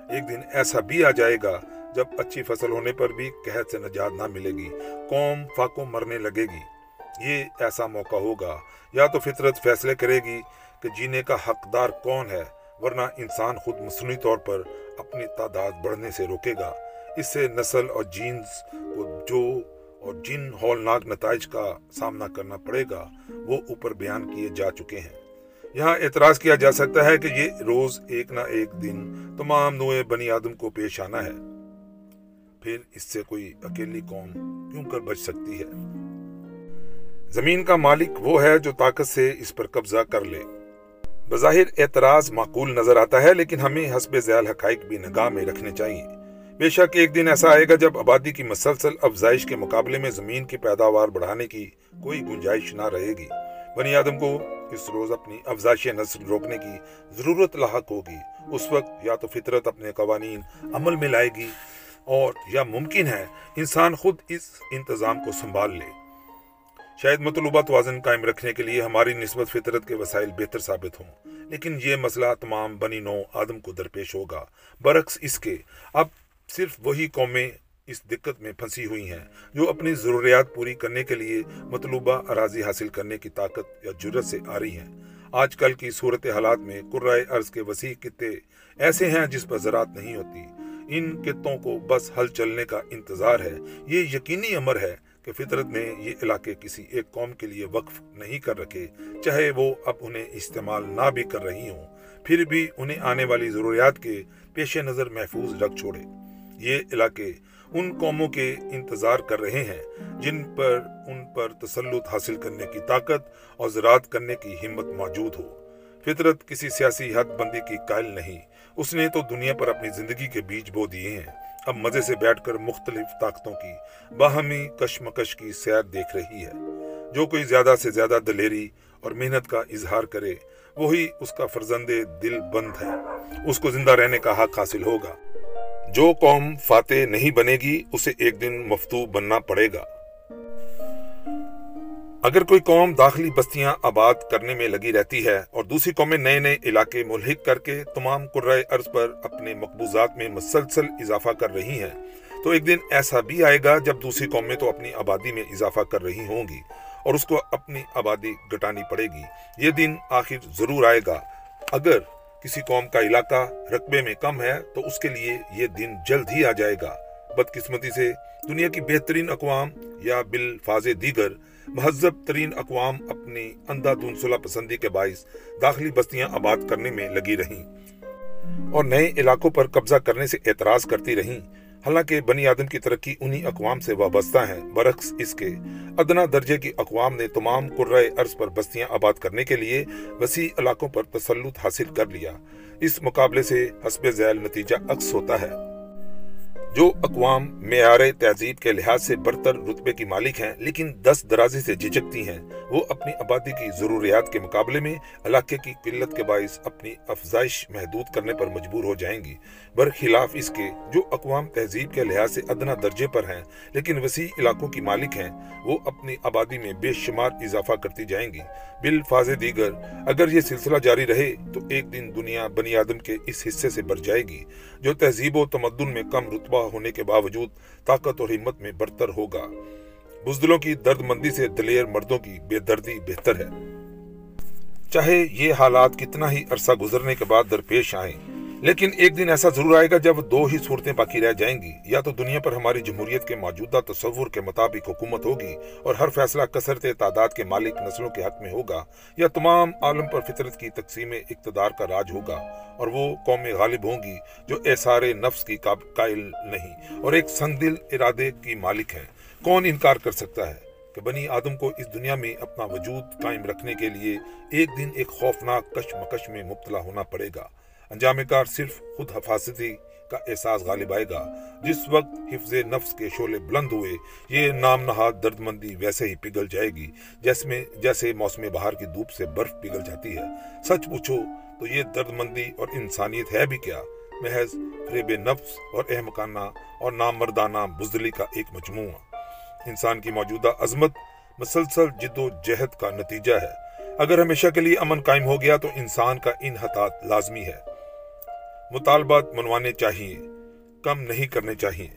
ایک دن ایسا بھی آ جائے گا جب اچھی فصل ہونے پر بھی قحط سے نجات نہ ملے گی، قوم فاقوں مرنے لگے گی۔ یہ ایسا موقع ہوگا، یا تو فطرت فیصلے کرے گی کہ جینے کا حقدار کون ہے، ورنہ انسان خود مصنوعی طور پر اپنی تعداد بڑھنے سے روکے گا۔ اس سے نسل اور جینز کو جو اور جن ہولناک نتائج کا سامنا کرنا پڑے گا، وہ اوپر بیان کیے جا چکے ہیں۔ یہاں اعتراض کیا جا سکتا ہے کہ یہ روز ایک نہ ایک دن تمام نوئے بنی آدم کو پیش آنا ہے۔ پھر اس سے کوئی اکیلی قوم کیوں کر بچ سکتی ہے؟ زمین کا مالک وہ ہے جو طاقت سے اس پر قبضہ کر لے۔ بظاہر اعتراض معقول نظر آتا ہے، لیکن ہمیں حسب ذیل حقائق بھی نگاہ میں رکھنے چاہیے۔ بے شک ایک دن ایسا آئے گا جب آبادی کی مسلسل افزائش کے مقابلے میں زمین کی پیداوار بڑھانے کی کوئی گنجائش نہ رہے گی۔ بنی آدم کو اس روز اپنی افزائش نسل روکنے کی ضرورت لاحق ہوگی۔ اس وقت یا تو فطرت اپنے قوانین عمل میں لائے گی اور یا ممکن ہے انسان خود اس انتظام کو سنبھال لے۔ شاید مطلوبہ توازن قائم رکھنے کے لیے ہماری نسبت فطرت کے وسائل بہتر ثابت ہوں، لیکن یہ مسئلہ تمام بنی نو آدم کو درپیش ہوگا۔ برعکس اس کے، اب صرف وہی قومیں اس دقت میں پھنسی ہوئی ہیں جو اپنی ضروریات پوری کرنے کے لیے مطلوبہ اراضی حاصل کرنے کی طاقت یا جرت سے آ رہی ہیں۔ آج کل کی صورت حالات میں قرائے ارض کے وسیع کتے ایسے ہیں جس پر زراعت نہیں ہوتی۔ ان کتوں کو بس ہل چلنے کا انتظار ہے۔ یہ یقینی امر ہے کہ فطرت نے یہ علاقے کسی ایک قوم کے لیے وقف نہیں کر رکھے، چاہے وہ اب انہیں استعمال نہ بھی کر رہی ہوں، پھر بھی انہیں آنے والی ضروریات کے پیش نظر محفوظ رکھ چھوڑے۔ یہ علاقے ان قوموں کے انتظار کر رہے ہیں جن پر، ان پر تسلط حاصل کرنے کی طاقت اور زراعت کرنے کی ہمت موجود ہو۔ فطرت کسی سیاسی حد بندی کی قائل نہیں، اس نے تو دنیا پر اپنی زندگی کے بیج بو دیے ہیں۔ اب مزے سے بیٹھ کر مختلف طاقتوں کی باہمی کشمکش کی سیر دیکھ رہی ہے۔ جو کوئی زیادہ سے زیادہ دلیری اور محنت کا اظہار کرے، وہی اس کا فرزند دل بند ہے۔ اس کو زندہ رہنے کا حق حاصل ہوگا۔ جو قوم فاتح نہیں بنے گی، اسے ایک دن مفتو بننا پڑے گا۔ اگر کوئی قوم داخلی بستیاں آباد کرنے میں لگی رہتی ہے اور دوسری قومیں نئے نئے علاقے ملحق کر کے تمام قرائے ارض پر اپنے مقبوضات میں مسلسل اضافہ کر رہی ہیں، تو ایک دن ایسا بھی آئے گا جب دوسری قومیں تو اپنی آبادی میں اضافہ کر رہی ہوں گی اور اس کو اپنی آبادی گٹانی پڑے گی۔ یہ دن آخر ضرور آئے گا۔ اگر کسی قوم کا علاقہ رقبے میں کم ہے تو اس کے لیے یہ دن جلد ہی آ جائے گا۔ بدقسمتی سے دنیا کی بہترین اقوام یا بالفاظ دیگر مہذب ترین اقوام اپنی اندھا دون صلح پسندی کے باعث داخلی بستیاں آباد کرنے میں لگی رہیں اور نئے علاقوں پر قبضہ کرنے سے اعتراض کرتی رہیں۔ حالانکہ بنی آدم کی ترقی انہی اقوام سے وابستہ ہیں۔ برعکس اس کے ادنا درجے کی اقوام نے تمام قرائے ارض پر بستیاں آباد کرنے کے لیے وسیع علاقوں پر تسلط حاصل کر لیا۔ اس مقابلے سے حسب ذیل نتیجہ عکس ہوتا ہے۔ جو اقوام معیار تہذیب کے لحاظ سے برتر رتبے کی مالک ہیں، لیکن دس درازی سے جھجکتی ہیں۔ وہ اپنی آبادی کی ضروریات کے مقابلے میں علاقے کی قلت کے باعث اپنی افزائش محدود کرنے پر مجبور ہو جائیں گی۔ برخلاف اس کے، جو اقوام تہذیب کے لحاظ سے ادنا درجے پر ہیں، لیکن وسیع علاقوں کی مالک ہیں، وہ اپنی آبادی میں بے شمار اضافہ کرتی جائیں گی۔ بالفاظ دیگر، اگر یہ سلسلہ جاری رہے تو ایک دن دنیا بنی آدم کے اس حصے سے بڑھ جائے گی، جو تہذیب و تمدن میں کم رتبہ ہونے کے باوجود طاقت اور ہمت میں برتر ہوگا۔ بزدلوں کی درد مندی سے دلیر مردوں کی بے دردی بہتر ہے۔ چاہے یہ حالات کتنا ہی عرصہ گزرنے کے بعد درپیش آئیں لیکن ایک دن ایسا ضرور آئے گا جب دو ہی صورتیں باقی رہ جائیں گی۔ یا تو دنیا پر ہماری جمہوریت کے موجودہ تصور کے مطابق حکومت ہوگی اور ہر فیصلہ کثرت تعداد کے مالک نسلوں کے حق میں ہوگا، یا تمام عالم پر فطرت کی تقسیم اقتدار کا راج ہوگا اور وہ قومیں غالب ہوں گی جو احسار نفس کی قائل نہیں اور ایک سنگ دل ارادے کی مالک ہیں۔ کون انکار کر سکتا ہے کہ بنی آدم کو اس دنیا میں اپنا وجود قائم رکھنے کے لیے ایک دن ایک خوفناک کش مکش میں مبتلا ہونا پڑے گا؟ انجام کار صرف خود حفاظتی کا احساس غالب آئے گا۔ جس وقت حفظ نفس کے شعلے بلند ہوئے، یہ نام نہاد درد مندی ویسے ہی پگھل جائے گی جیسے میں جیسے موسم بہار کی دھوپ سے برف پگھل جاتی ہے۔ سچ پوچھو تو یہ درد مندی اور انسانیت ہے بھی کیا؟ محض فریب نفس اور احمقانہ اور نامردانہ بزدلی کا ایک مجموعہ۔ انسان کی موجودہ عظمت مسلسل جد و جہد کا نتیجہ ہے۔ اگر ہمیشہ کے لیے امن قائم ہو گیا تو انسان کا ان حتات لازمی ہے۔ مطالبات منوانے چاہیے، کم نہیں کرنے چاہیے۔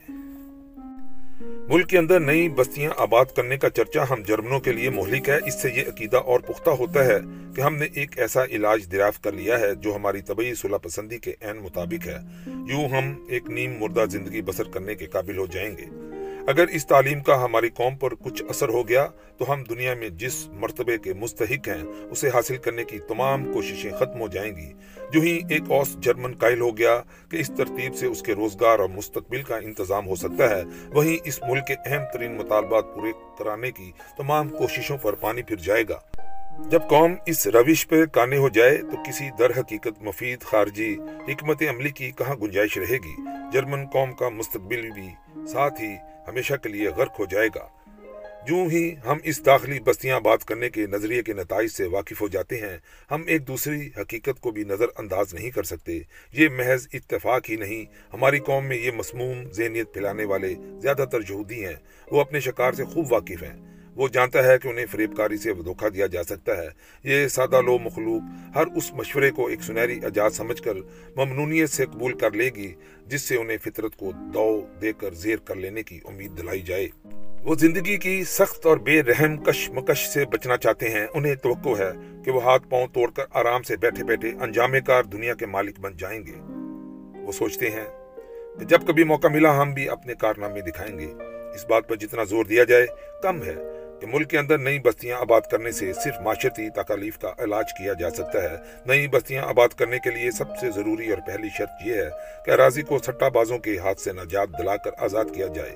ملک کے اندر نئی بستیاں آباد کرنے کا چرچا ہم جرمنوں کے لیے مہلک ہے۔ اس سے یہ عقیدہ اور پختہ ہوتا ہے کہ ہم نے ایک ایسا علاج دریافت کر لیا ہے جو ہماری طبعی صلح پسندی کے عین مطابق ہے۔ یوں ہم ایک نیم مردہ زندگی بسر کرنے کے قابل ہو جائیں گے۔ اگر اس تعلیم کا ہماری قوم پر کچھ اثر ہو گیا تو ہم دنیا میں جس مرتبے کے مستحق ہیں، اسے حاصل کرنے کی تمام کوششیں ختم ہو جائیں گی۔ جو ہی ایک اوس جرمن قائل ہو گیا کہ اس ترتیب سے اس کے روزگار اور مستقبل کا انتظام ہو سکتا ہے، وہیں اس ملک کے اہم ترین مطالبات پورے کرانے کی تمام کوششوں پر پانی پھر جائے گا۔ جب قوم اس روش پہ کانے ہو جائے تو کسی در حقیقت مفید، خارجی، حکمت عملی کی کہاں گنجائش رہے گی؟ جرمن قوم کا مستقبل بھی ساتھ ہی ہمیشہ کے لیے غرق ہو جائے گا۔ جو ہی ہم اس داخلی بستیاں بات کرنے کے نظریے کے نتائج سے واقف ہو جاتے ہیں، ہم ایک دوسری حقیقت کو بھی نظر انداز نہیں کر سکتے۔ یہ محض اتفاق ہی نہیں، ہماری قوم میں یہ مسموم ذہنیت پھیلانے والے زیادہ تر جہودی ہیں۔ وہ اپنے شکار سے خوب واقف ہیں۔ وہ جانتا ہے کہ انہیں فریب کاری سے دھوکہ دیا جا سکتا ہے۔ یہ سادہ لو مخلوق ہر اس مشورے کو ایک سنہری اجاز سمجھ کر ممنونیت سے قبول کر لے گی، جس سے انہیں فطرت کو دو دے کر زیر کر لینے کی امید دلائی جائے۔ وہ زندگی کی سخت اور بے رحم کش مکش سے بچنا چاہتے ہیں، انہیں توقع ہے کہ وہ ہاتھ پاؤں توڑ کر آرام سے بیٹھے بیٹھے انجام کار دنیا کے مالک بن جائیں گے۔ وہ سوچتے ہیں کہ جب کبھی موقع ملا ہم بھی اپنے کارنامے دکھائیں گے۔ اس بات پر جتنا زور دیا جائے، کم ہے کہ ملک کے اندر نئی بستیاں آباد کرنے سے صرف معاشرتی تکالیف کا علاج کیا جا سکتا ہے۔ نئی بستیاں آباد کرنے کے لیے سب سے ضروری اور پہلی شرط یہ ہے کہ اراضی کو سٹا بازوں کے ہاتھ سے نجات دلا کر آزاد کیا جائے۔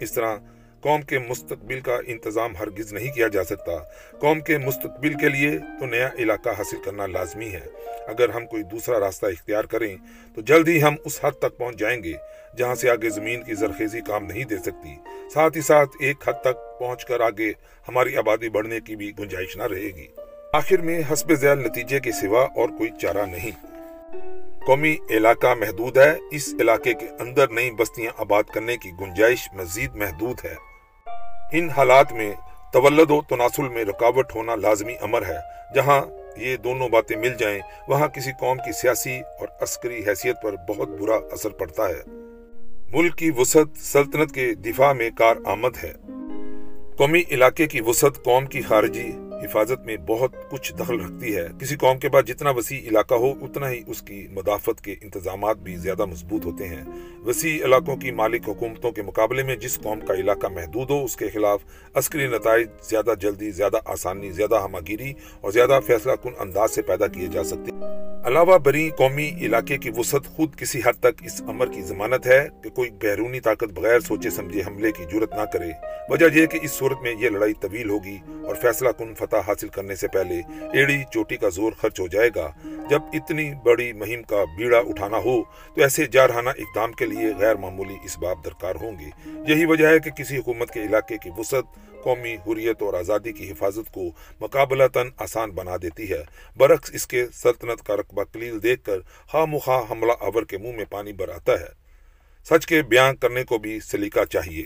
اس طرح قوم کے مستقبل کا انتظام ہرگز نہیں کیا جا سکتا۔ قوم کے مستقبل کے لیے تو نیا علاقہ حاصل کرنا لازمی ہے۔ اگر ہم کوئی دوسرا راستہ اختیار کریں، تو جلد ہی ہم اس حد تک پہنچ جائیں گے جہاں سے آگے زمین کی زرخیزی کام نہیں دے سکتی۔ ساتھ ہی ساتھ ایک حد تک پہنچ کر آگے ہماری آبادی بڑھنے کی بھی گنجائش نہ رہے گی۔ آخر میں حسب ذیل نتیجے کے سوا اور کوئی چارہ نہیں۔ قومی علاقہ محدود ہے۔ اس علاقے کے اندر نئی بستیاں آباد کرنے کی گنجائش مزید محدود ہے۔ ان حالات میں تولد و تناسل میں رکاوٹ ہونا لازمی امر ہے۔ جہاں یہ دونوں باتیں مل جائیں، وہاں کسی قوم کی سیاسی اور عسکری حیثیت پر بہت برا اثر پڑتا ہے۔ ملک کی وسعت سلطنت کے دفاع میں کار آمد ہے۔ قومی علاقے کی وسعت قوم کی خارجی حفاظت میں بہت کچھ دخل رکھتی ہے۔ کسی قوم کے پاس جتنا وسیع علاقہ ہو، اتنا ہی اس کی مدافعت کے انتظامات بھی زیادہ مضبوط ہوتے ہیں۔ وسیع علاقوں کی مالک حکومتوں کے مقابلے میں جس قوم کا علاقہ محدود ہو، اس کے خلاف عسکری نتائج زیادہ جلدی، زیادہ آسانی، زیادہ ہماگیری اور زیادہ فیصلہ کن انداز سے پیدا کیے جا سکتے ہیں۔ علاوہ بری قومی علاقے کی وسعت خود کسی حد تک اس امر کی ضمانت ہے کہ کوئی بیرونی طاقت بغیر سوچے سمجھے حملے کی جرت نہ کرے۔ وجہ یہ کہ اس صورت میں یہ لڑائی طویل ہوگی اور فیصلہ کن فتح حاصل کرنے سے پہلے ایڑی چوٹی کا زور خرچ ہو جائے گا۔ جب اتنی بڑی مہم کا بیڑا اٹھانا ہو تو ایسے جارحانہ اقدام کے لیے غیر معمولی اسباب درکار ہوں گے۔ یہی وجہ ہے کہ کسی حکومت کے علاقے کی وسعت قومی حریت اور آزادی کی حفاظت کو مقابلہ تن آسان بنا دیتی ہے۔ برعکس، اس کے سلطنت کا رقبہ کلیل دیکھ کر خواہ مخواہ حملہ آور کے منہ میں پانی بھر آتا ہے۔ سچ کے بیان کرنے کو بھی سلیقہ چاہیے۔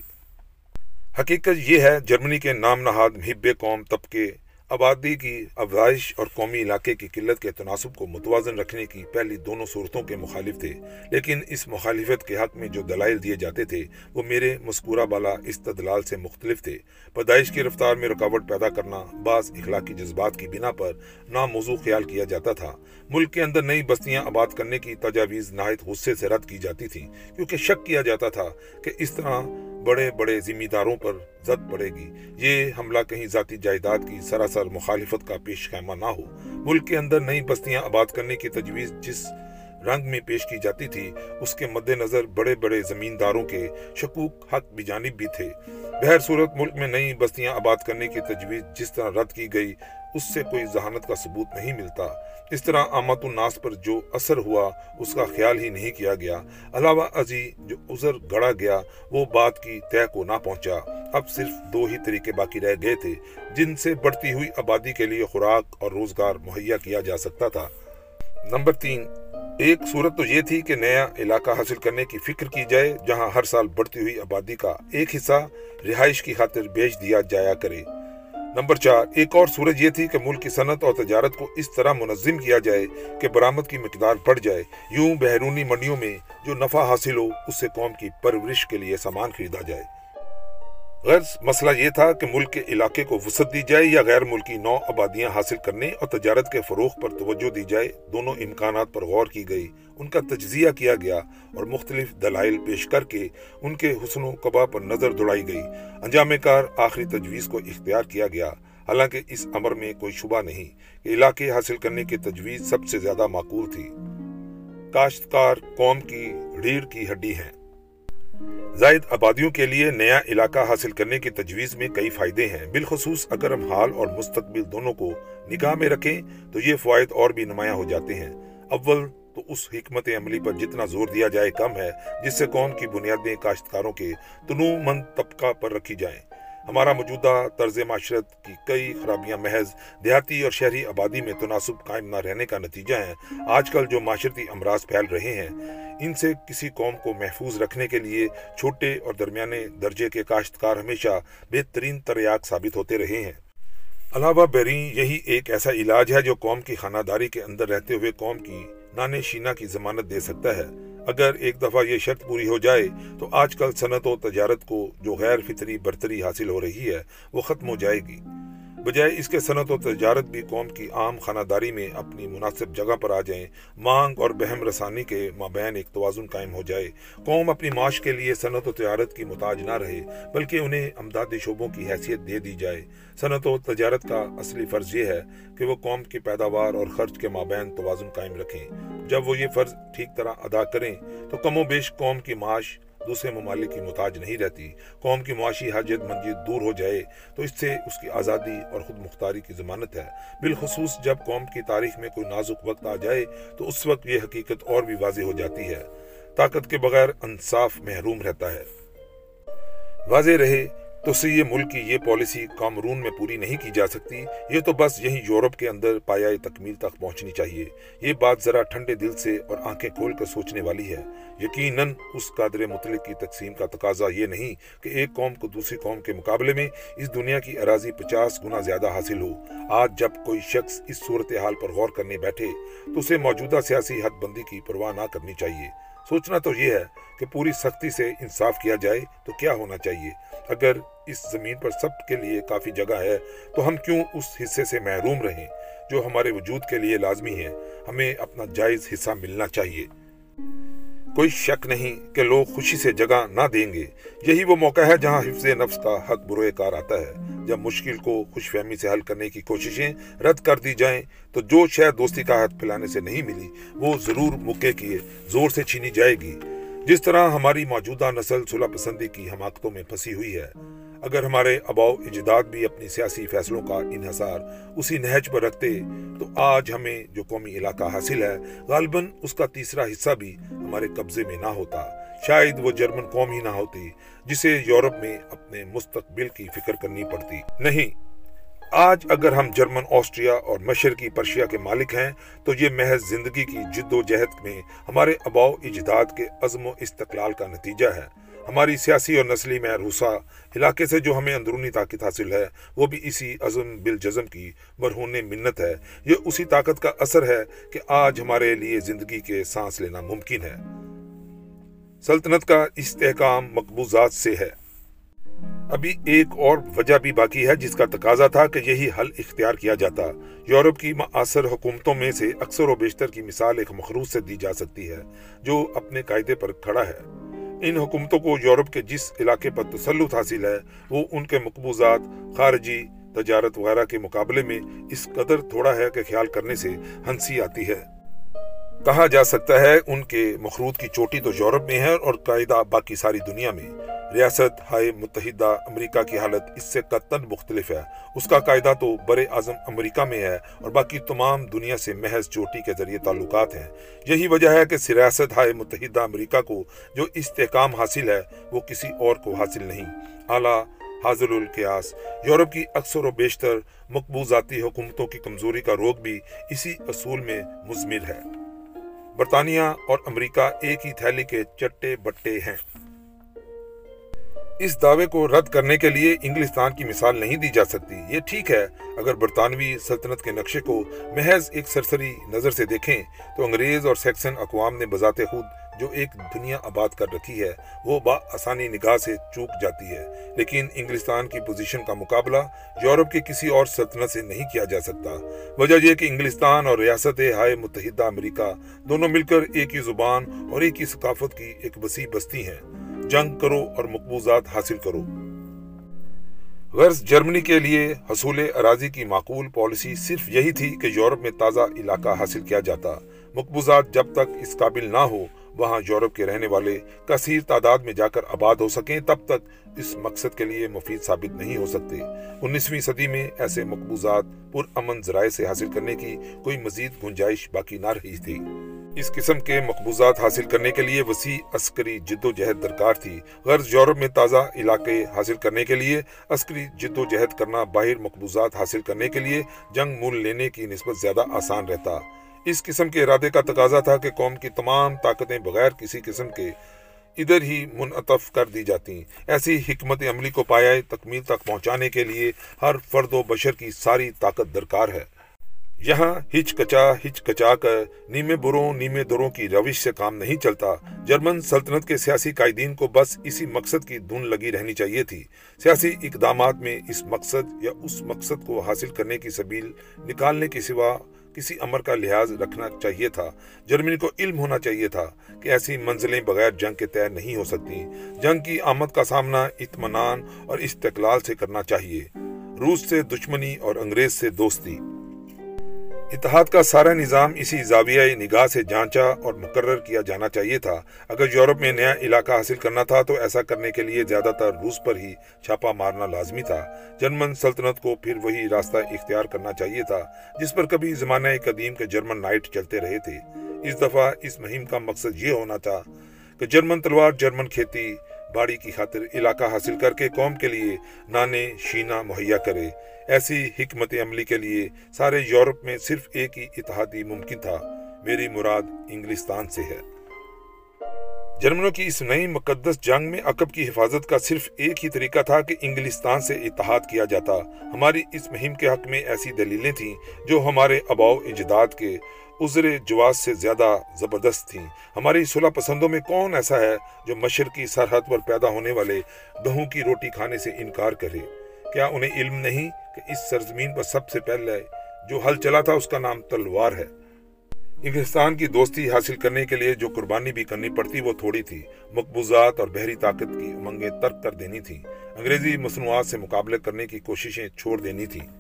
حقیقت یہ ہے، جرمنی کے نام نہاد محب قوم طبقے آبادی کی افزائش اور قومی علاقے کی قلت کے تناسب کو متوازن رکھنے کی پہلی دونوں صورتوں کے مخالف تھے۔ لیکن اس مخالفت کے حق میں جو دلائل دیے جاتے تھے، وہ میرے مذکورہ بالا استدلال سے مختلف تھے۔ پیدائش کی رفتار میں رکاوٹ پیدا کرنا، بعض اخلاقی جذبات کی بنا پر ناموضوع خیال کیا جاتا تھا۔ ملک کے اندر نئی بستیاں آباد کرنے کی تجاویز نہایت غصے سے رد کی جاتی تھی کیونکہ شک کیا جاتا تھا کہ اس طرح بڑے بڑے ذمہ داروں پر زد پڑے گی۔ یہ حملہ کہیں ذاتی جائیداد کی سراسر مخالفت کا پیش خیمہ نہ ہو۔ ملک کے اندر نئی بستیاں آباد کرنے کی تجویز جس رنگ میں پیش کی جاتی تھی، اس کے مد نظر بڑے بڑے زمینداروں کے شکوک حق بجانب بھی تھے۔ بہر صورت ملک میں نئی بستیاں آباد کرنے کی تجویز جس طرح رد کی گئی، اس سے کوئی ذہانت کا ثبوت نہیں ملتا۔ اس طرح آمد الناس پر جو اثر ہوا، اس کا خیال ہی نہیں کیا گیا۔ علاوہ ازی جو عذر گڑا گیا، وہ بات کی طے کو نہ پہنچا۔ اب صرف دو ہی طریقے باقی رہ گئے تھے، جن سے بڑھتی ہوئی آبادی کے لیے خوراک اور روزگار مہیا کیا جا سکتا تھا۔ نمبر تین، ایک صورت تو یہ تھی کہ نیا علاقہ حاصل کرنے کی فکر کی جائے، جہاں ہر سال بڑھتی ہوئی آبادی کا ایک حصہ رہائش کی خاطر بیچ دیا جایا کرے۔ نمبر چار، ایک اور صورت یہ تھی کہ ملک کی صنعت اور تجارت کو اس طرح منظم کیا جائے کہ برآمد کی مقدار بڑھ جائے۔ یوں بیرونی منڈیوں میں جو نفع حاصل ہو، اس سے قوم کی پرورش کے لیے سامان خریدا جائے۔ غرض مسئلہ یہ تھا کہ ملک کے علاقے کو وسعت دی جائے یا غیر ملکی نو آبادیاں حاصل کرنے اور تجارت کے فروغ پر توجہ دی جائے، دونوں امکانات پر غور کی گئی، ان کا تجزیہ کیا گیا اور مختلف دلائل پیش کر کے ان کے حسن و قبا پر نظر دوڑائی گئی۔ انجام کار آخری تجویز کو اختیار کیا گیا، حالانکہ اس امر میں کوئی شبہ نہیں کہ علاقے حاصل کرنے کی تجویز سب سے زیادہ معقول تھی۔ کاشتکار قوم کی ریڑھ کی ہڈی ہیں۔ زائد آبادیوں کے لیے نیا علاقہ حاصل کرنے کی تجویز میں کئی فائدے ہیں۔ بالخصوص اگر ہم حال اور مستقبل دونوں کو نگاہ میں رکھیں تو یہ فوائد اور بھی نمایاں ہو جاتے ہیں۔ اول، تو اس حکمت عملی پر جتنا زور دیا جائے کم ہے، جس سے قوم کی بنیادیں کاشتکاروں کے تنوع مند طبقہ پر رکھی جائیں۔ ہمارا موجودہ طرز معاشرت کی کئی خرابیاں محض دیہاتی اور شہری آبادی میں تناسب قائم نہ رہنے کا نتیجہ ہیں۔ آج کل جو معاشرتی امراض پھیل رہے ہیں، ان سے کسی قوم کو محفوظ رکھنے کے لیے چھوٹے اور درمیانے درجے کے کاشتکار ہمیشہ بہترین تریاق ثابت ہوتے رہے ہیں۔ علاوہ بیرین یہی ایک ایسا علاج ہے جو قوم کی خانہ داری کے اندر رہتے ہوئے قوم کی نانے شینا کی ضمانت دے سکتا ہے۔ اگر ایک دفعہ یہ شرط پوری ہو جائے تو آج کل صنعت و تجارت کو جو غیر فطری برتری حاصل ہو رہی ہے وہ ختم ہو جائے گی۔ بجائے اس کے صنعت و تجارت بھی قوم کی عام خانہ داری میں اپنی مناسب جگہ پر آ جائیں، مانگ اور بہم رسانی کے مابین ایک توازن قائم ہو جائے۔ قوم اپنی معاش کے لیے صنعت و تجارت کی محتاج نہ رہے، بلکہ انہیں امدادی شعبوں کی حیثیت دے دی جائے۔ صنعت و تجارت کا اصلی فرض یہ ہے کہ وہ قوم کی پیداوار اور خرچ کے مابین توازن قائم رکھیں۔ جب وہ یہ فرض ٹھیک طرح ادا کریں، تو کم و بیش قوم کی معاش دوسرے ممالک کی محتاج نہیں رہتی، قوم کی معاشی حاجت مندی دور ہو جائے، تو اس سے اس کی آزادی اور خود مختاری کی ضمانت ہے۔ بالخصوص جب قوم کی تاریخ میں کوئی نازک وقت آ جائے، تو اس وقت یہ حقیقت اور بھی واضح ہو جاتی ہے۔ طاقت کے بغیر انصاف محروم رہتا ہے۔ واضح رہے تو سے یہ ملک کی یہ پالیسی کامرون میں پوری نہیں کی جا سکتی۔ یہ تو بس یہی یورپ کے اندر پایا تکمیل تک پہنچنی چاہیے۔ یہ بات ذرا ٹھنڈے دل سے اور آنکھیں کھول کر سوچنے والی ہے۔ یقیناً اس قادر مطلق کی تقسیم کا تقاضا یہ نہیں کہ ایک قوم کو دوسری قوم کے مقابلے میں اس دنیا کی اراضی پچاس گنا زیادہ حاصل ہو۔ آج جب کوئی شخص اس صورتحال پر غور کرنے بیٹھے تو اسے موجودہ سیاسی حد بندی کی پرواہ نہ کرنی چاہیے۔ سوچنا تو یہ ہے کہ پوری سختی سے انصاف کیا جائے تو کیا ہونا چاہیے؟ اگر اس زمین پر سب کے لیے کافی جگہ ہے، تو ہم کیوں اس حصے سے محروم رہیں جو ہمارے وجود کے لیے لازمی ہے ہمیں اپنا جائز حصہ ملنا چاہیے۔ کوئی شک نہیں کہ لوگ خوشی سے جگہ نہ دیں گے۔ یہی وہ موقع ہے جہاں حفظ نفس کا حق بروئے کار آتا ہے۔ جب مشکل کو خوش فہمی سے حل کرنے کی کوششیں رد کر دی جائیں، تو جو شاید دوستی کا ہاتھ پھیلانے سے نہیں ملی، وہ ضرور مکے کیے، زور سے چھینی جائے گی۔ جس طرح ہماری موجودہ نسل صلح پسندی کی حماقتوں میں پھنسی ہوئی ہے، اگر ہمارے اباؤ اجداد بھی اپنی سیاسی فیصلوں کا انحصار اسی نہج پر رکھتے، تو آج ہمیں جو قومی علاقہ حاصل ہے، غالباً اس کا تیسرا حصہ بھی ہمارے قبضے میں نہ ہوتا۔ شاید وہ جرمن قوم ہی نہ ہوتی، جسے یورپ میں اپنے مستقبل کی فکر کرنی پڑتی۔ نہیں آج اگر ہم جرمن، آسٹریا اور مشرقی پرشیا کے مالک ہیں، تو یہ محض زندگی کی جد و جہد میں ہمارے اباؤ اجداد کے عزم و استقلال کا نتیجہ ہے۔ ہماری سیاسی اور نسلی محروسہ علاقے سے جو ہمیں اندرونی طاقت حاصل ہے، وہ بھی اسی عزم، بالجزم کی مرہون منت ہے۔ یہ اسی طاقت کا اثر ہے کہ آج ہمارے لیے زندگی کے سانس لینا ممکن ہے۔ سلطنت کا استحکام مقبوضات سے ہے۔ ابھی ایک اور وجہ بھی باقی ہے جس کا تقاضا تھا کہ یہی حل اختیار کیا جاتا۔ یورپ کی معاصر حکومتوں میں سے اکثر و بیشتر کی مثال ایک مخروط سے دی جا سکتی ہے، جو اپنے قاعدے پر کھڑا ہے۔ ان حکومتوں کو یورپ کے جس علاقے پر تسلط حاصل ہے، وہ ان کے مقبوضات، خارجی، تجارت وغیرہ کے مقابلے میں اس قدر تھوڑا ہے کہ خیال کرنے سے ہنسی آتی ہے۔ کہا جا سکتا ہے ان کے مخروط کی چوٹی تو یورپ میں ہے اور قاعدہ باقی ساری دنیا میں۔ ریاست ہائے متحدہ امریکہ کی حالت اس سے قطن مختلف ہے۔ اس کا قاعدہ تو بر اعظم امریکہ میں ہے اور باقی تمام دنیا سے محض چوٹی کے ذریعے تعلقات ہیں۔ یہی وجہ ہے کہ ریاست ہائے متحدہ امریکہ کو جو استحکام حاصل ہے وہ کسی اور کو حاصل نہیں۔ اعلیٰ حاضر القیاس۔ یورپ کی اکثر و بیشتر مقبوضاتی حکومتوں کی کمزوری کا روگ بھی اسی اصول میں مزمر ہے۔ برطانیہ اور امریکہ ایک ہی تھیلی کے چٹے بٹے ہیں۔ اس دعوے کو رد کرنے کے لیے انگلستان کی مثال نہیں دی جا سکتی۔ یہ ٹھیک ہے، اگر برطانوی سلطنت کے نقشے کو محض ایک سرسری نظر سے دیکھیں، تو انگریز اور سیکسن اقوام نے بذات خود جو ایک دنیا آباد کر رکھی ہے، وہ با آسانی نگاہ سے چوک جاتی ہے۔ لیکن انگلستان کی پوزیشن کا مقابلہ یورپ کے کسی اور سلطنت سے نہیں کیا جا سکتا۔ وجہ یہ کہ انگلستان اور ریاست ہائے متحدہ امریکہ دونوں مل کر ایک ہی زبان اور ایک ہی ثقافت کی ایک وسیع بستی ہیں۔ جنگ کرو اور مقبوضات حاصل کرو۔ غرض جرمنی کے لیے حصول اراضی کی معقول پالیسی صرف یہی تھی کہ یورپ میں تازہ علاقہ حاصل کیا جاتا۔ مقبوضات جب تک اس قابل نہ ہو، وہاں یورپ کے رہنے والے کثیر تعداد میں جا کر آباد ہو سکیں، تب تک اس مقصد کے لیے مفید ثابت نہیں ہو سکتے۔ انیسویں صدی میں ایسے مقبوضات پر امن ذرائع سے حاصل کرنے کی کوئی مزید گنجائش باقی نہ رہی تھی۔ اس قسم کے مقبوضات حاصل کرنے کے لیے وسیع عسکری جد و جہد درکار تھی۔ غرض یورپ میں تازہ علاقے حاصل کرنے کے لیے، عسکری جد و جہد کرنا باہر مقبوضات حاصل کرنے کے لیے جنگ مول لینے کی نسبت زیادہ آسان رہتا۔ اس قسم کے ارادے کا تقاضا تھا کہ قوم کی تمام طاقتیں بغیر کسی قسم کے ادھر ہی منعطف کر دی جاتی ایسی حکمت عملی کو پایا تکمیل تک پہنچانے کے لیے ہر فرد و بشر کی ساری طاقت درکار ہے۔ یہاں ہچ کچا ہچ کچا کر نیمے بروں نیمے دروں کی روش سے کام نہیں چلتا۔ جرمن سلطنت کے سیاسی قائدین کو بس اسی مقصد کی دھن لگی رہنی چاہیے تھی۔ سیاسی اقدامات میں اس مقصد یا اس مقصد کو حاصل کرنے کی سبیل نکالنے کی سوا کسی امر کا لحاظ رکھنا چاہیے تھا۔ جرمنی کو علم ہونا چاہیے تھا کہ ایسی منزلیں بغیر جنگ کے طے نہیں ہو سکتی جنگ کی آمد کا سامنا اطمینان اور استقلال سے کرنا چاہیے۔ روس سے دشمنی اور انگریز سے دوستی۔ اتحاد کا سارا نظام اسی زاویہ نگاہ سے جانچا اور مقرر کیا جانا چاہیے تھا۔ اگر یورپ میں نیا علاقہ حاصل کرنا تھا تو ایسا کرنے کے لیے زیادہ تر روس پر ہی چھاپا مارنا لازمی تھا۔ جرمن سلطنت کو پھر وہی راستہ اختیار کرنا چاہیے تھا، جس پر کبھی زمانہ قدیم کے جرمن نائٹ چلتے رہے تھے۔ اس دفعہ اس مہم کا مقصد یہ ہونا تھا کہ جرمن تلوار، جرمن کھیتی باڑی کی خاطر علاقہ حاصل کر کے قوم کے لیے نانے شینا مہیا کرے۔ ایسی حکمت عملی کے لیے سارے یورپ میں صرف ایک ہی اتحادی ممکن تھا۔ میری مراد انگلستان سے ہے۔ جرمنوں کی اس نئی مقدس جنگ میں عقب کی حفاظت کا صرف ایک ہی طریقہ تھا کہ انگلستان سے اتحاد کیا جاتا۔ ہماری اس مہم کے حق میں ایسی دلیلیں تھیں جو ہمارے اباؤ اجداد کے عذر جواز سے زیادہ زبردست تھیں۔ ہماری صلح پسندوں میں کون ایسا ہے جو مشرقی سرحد پر پیدا ہونے والے گہوں کی روٹی کھانے سے انکار کرے؟ کیا انہیں علم نہیں کہ اس سرزمین پر سب سے پہلے جو حل چلا تھا اس کا نام تلوار ہے؟ انگلستان کی دوستی حاصل کرنے کے لیے جو قربانی بھی کرنی پڑتی وہ تھوڑی تھی۔ مقبوضات اور بحری طاقت کی امنگیں ترک کر دینی تھی انگریزی مصنوعات سے مقابلے کرنے کی کوششیں چھوڑ دینی تھیں۔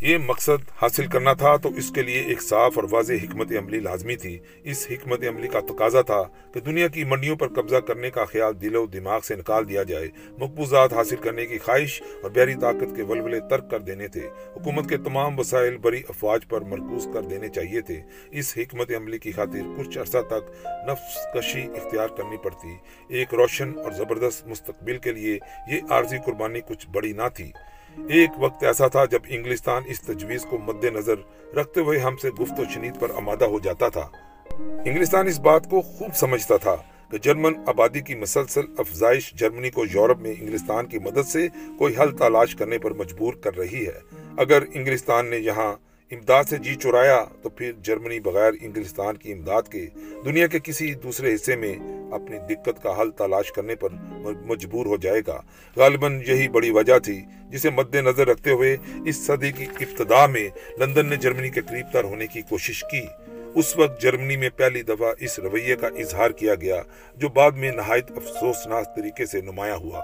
یہ مقصد حاصل کرنا تھا تو اس کے لیے ایک صاف اور واضح حکمت عملی لازمی تھی۔ اس حکمت عملی کا تقاضا تھا کہ دنیا کی منڈیوں پر قبضہ کرنے کا خیال دل و دماغ سے نکال دیا جائے۔ مقبوضات حاصل کرنے کی خواہش اور بحری طاقت کے ولولے ترک کر دینے تھے۔ حکومت کے تمام وسائل بری افواج پر مرکوز کر دینے چاہیے تھے۔ اس حکمت عملی کی خاطر کچھ عرصہ تک نفس کشی اختیار کرنی پڑتی۔ ایک روشن اور زبردست مستقبل کے لیے یہ عارضی قربانی کچھ بڑی نہ تھی۔ ایک وقت ایسا تھا جب انگلستان اس تجویز کو مد نظر رکھتے ہوئے ہم سے گفت و شنید پر آمادہ ہو جاتا تھا۔ انگلستان اس بات کو خوب سمجھتا تھا کہ جرمن آبادی کی مسلسل افزائش جرمنی کو یورپ میں انگلستان کی مدد سے کوئی حل تلاش کرنے پر مجبور کر رہی ہے۔ اگر انگلستان نے یہاں امداد سے جی چورایا تو پھر جرمنی بغیر انگلستان کی امداد کے دنیا کے کسی دوسرے حصے میں اپنی دقت کا حل تلاش کرنے پر مجبور ہو جائے گا۔ غالباً یہی بڑی وجہ تھی جسے مد نظر رکھتے ہوئے اس صدی کی ابتدا میں لندن نے جرمنی کے قریب تر ہونے کی کوشش کی۔ اس وقت جرمنی میں پہلی دفعہ اس رویے کا اظہار کیا گیا، جو بعد میں نہایت افسوسناک طریقے سے نمایاں ہوا۔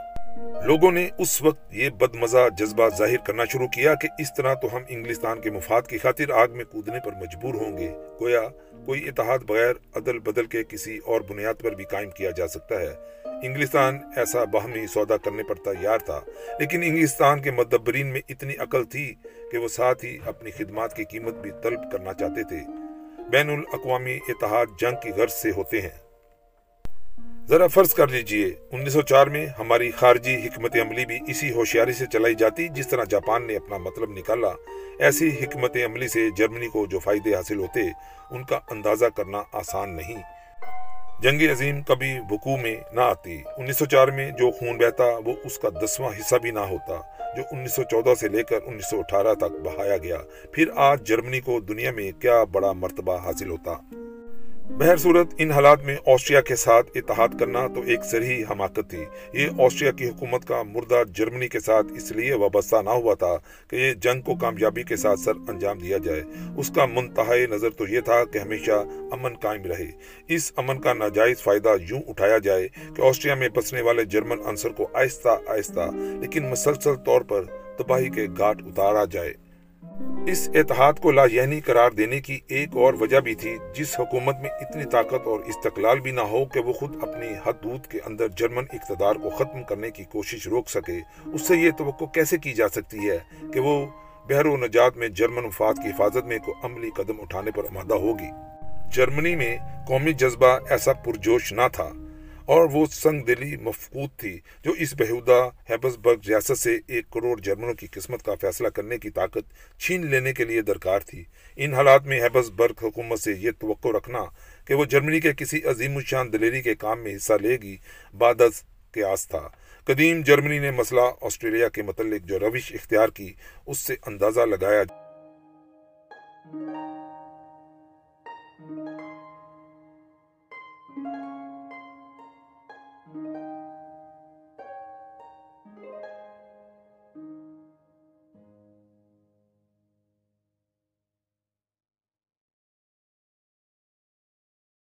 لوگوں نے اس وقت یہ بدمزہ جذبہ ظاہر کرنا شروع کیا کہ اس طرح تو ہم انگلستان کے مفاد کی خاطر آگ میں کودنے پر مجبور ہوں گے۔ گویا کوئی اتحاد بغیر عدل بدل کے کسی اور بنیاد پر بھی قائم کیا جا سکتا ہے۔ انگلستان ایسا باہمی سودا کرنے پر تیار تھا، لیکن انگلستان کے مدبرین میں اتنی عقل تھی کہ وہ ساتھ ہی اپنی خدمات کی قیمت بھی طلب کرنا چاہتے تھے۔ بین الاقوامی اتحاد جنگ کی غرض سے ہوتے ہیں۔ ذرا فرض کر لیجیے، انیس سو چار میں ہماری خارجی حکمت عملی بھی اسی ہوشیاری سے چلائی جاتی جس طرح جاپان نے اپنا مطلب نکالا۔ ایسی حکمت عملی سے جرمنی کو جو فائدے حاصل ہوتے، ان کا اندازہ کرنا آسان نہیں۔ جنگ عظیم کبھی وقوع میں نہ آتی۔ انیس سو چار میں جو خون بہتا، وہ اس کا دسواں حصہ بھی نہ ہوتا، جو انیس سو چودہ سے لے کر انیس سو اٹھارہ تک بہایا گیا۔ پھر آج جرمنی کو دنیا میں کیا بڑا مرتبہ حاصل ہوتا؟ بہر صورت، ان حالات میں آسٹریا کے ساتھ اتحاد کرنا تو ایک سرحی حماقت تھی۔ یہ آسٹریا کی حکومت کا مردہ جرمنی کے ساتھ اس لیے وابستہ نہ ہوا تھا کہ یہ جنگ کو کامیابی کے ساتھ سر انجام دیا جائے۔ اس کا منتہا نظر تو یہ تھا کہ ہمیشہ امن قائم رہے۔ اس امن کا ناجائز فائدہ یوں اٹھایا جائے کہ آسٹریا میں بسنے والے جرمن عنصر کو آہستہ آہستہ، لیکن مسلسل طور پر تباہی کے گھاٹ اتارا جائے۔ اس اتحاد کو لا یعنی قرار دینے کی ایک اور وجہ بھی تھی جس حکومت میں اتنی طاقت اور استقلال بھی نہ ہو کہ وہ خود اپنی حدود کے اندر جرمن اقتدار کو ختم کرنے کی کوشش روک سکے۔ اس سے یہ توقع کیسے کی جا سکتی ہے کہ وہ بحر و نجات میں جرمن مفاد کی حفاظت میں کو عملی قدم اٹھانے پر آمادہ ہوگی۔ جرمنی میں قومی جذبہ ایسا پرجوش نہ تھا۔ اور وہ سنگ دلی مفقود تھی، جو اس بہودہ ہیبس برگ ریاست سے ایک کروڑ جرمنوں کی قسمت کا فیصلہ کرنے کی طاقت چھین لینے کے لیے درکار تھی۔ ان حالات میں ہیبس برگ حکومت سے یہ توقع رکھنا کہ وہ جرمنی کے کسی عظیم الشان دلیری کے کام میں حصہ لے گی بادز کے آس تھا۔ قدیم جرمنی نے مسئلہ آسٹریلیا کے متعلق جو روش اختیار کی، اس سے اندازہ لگایا۔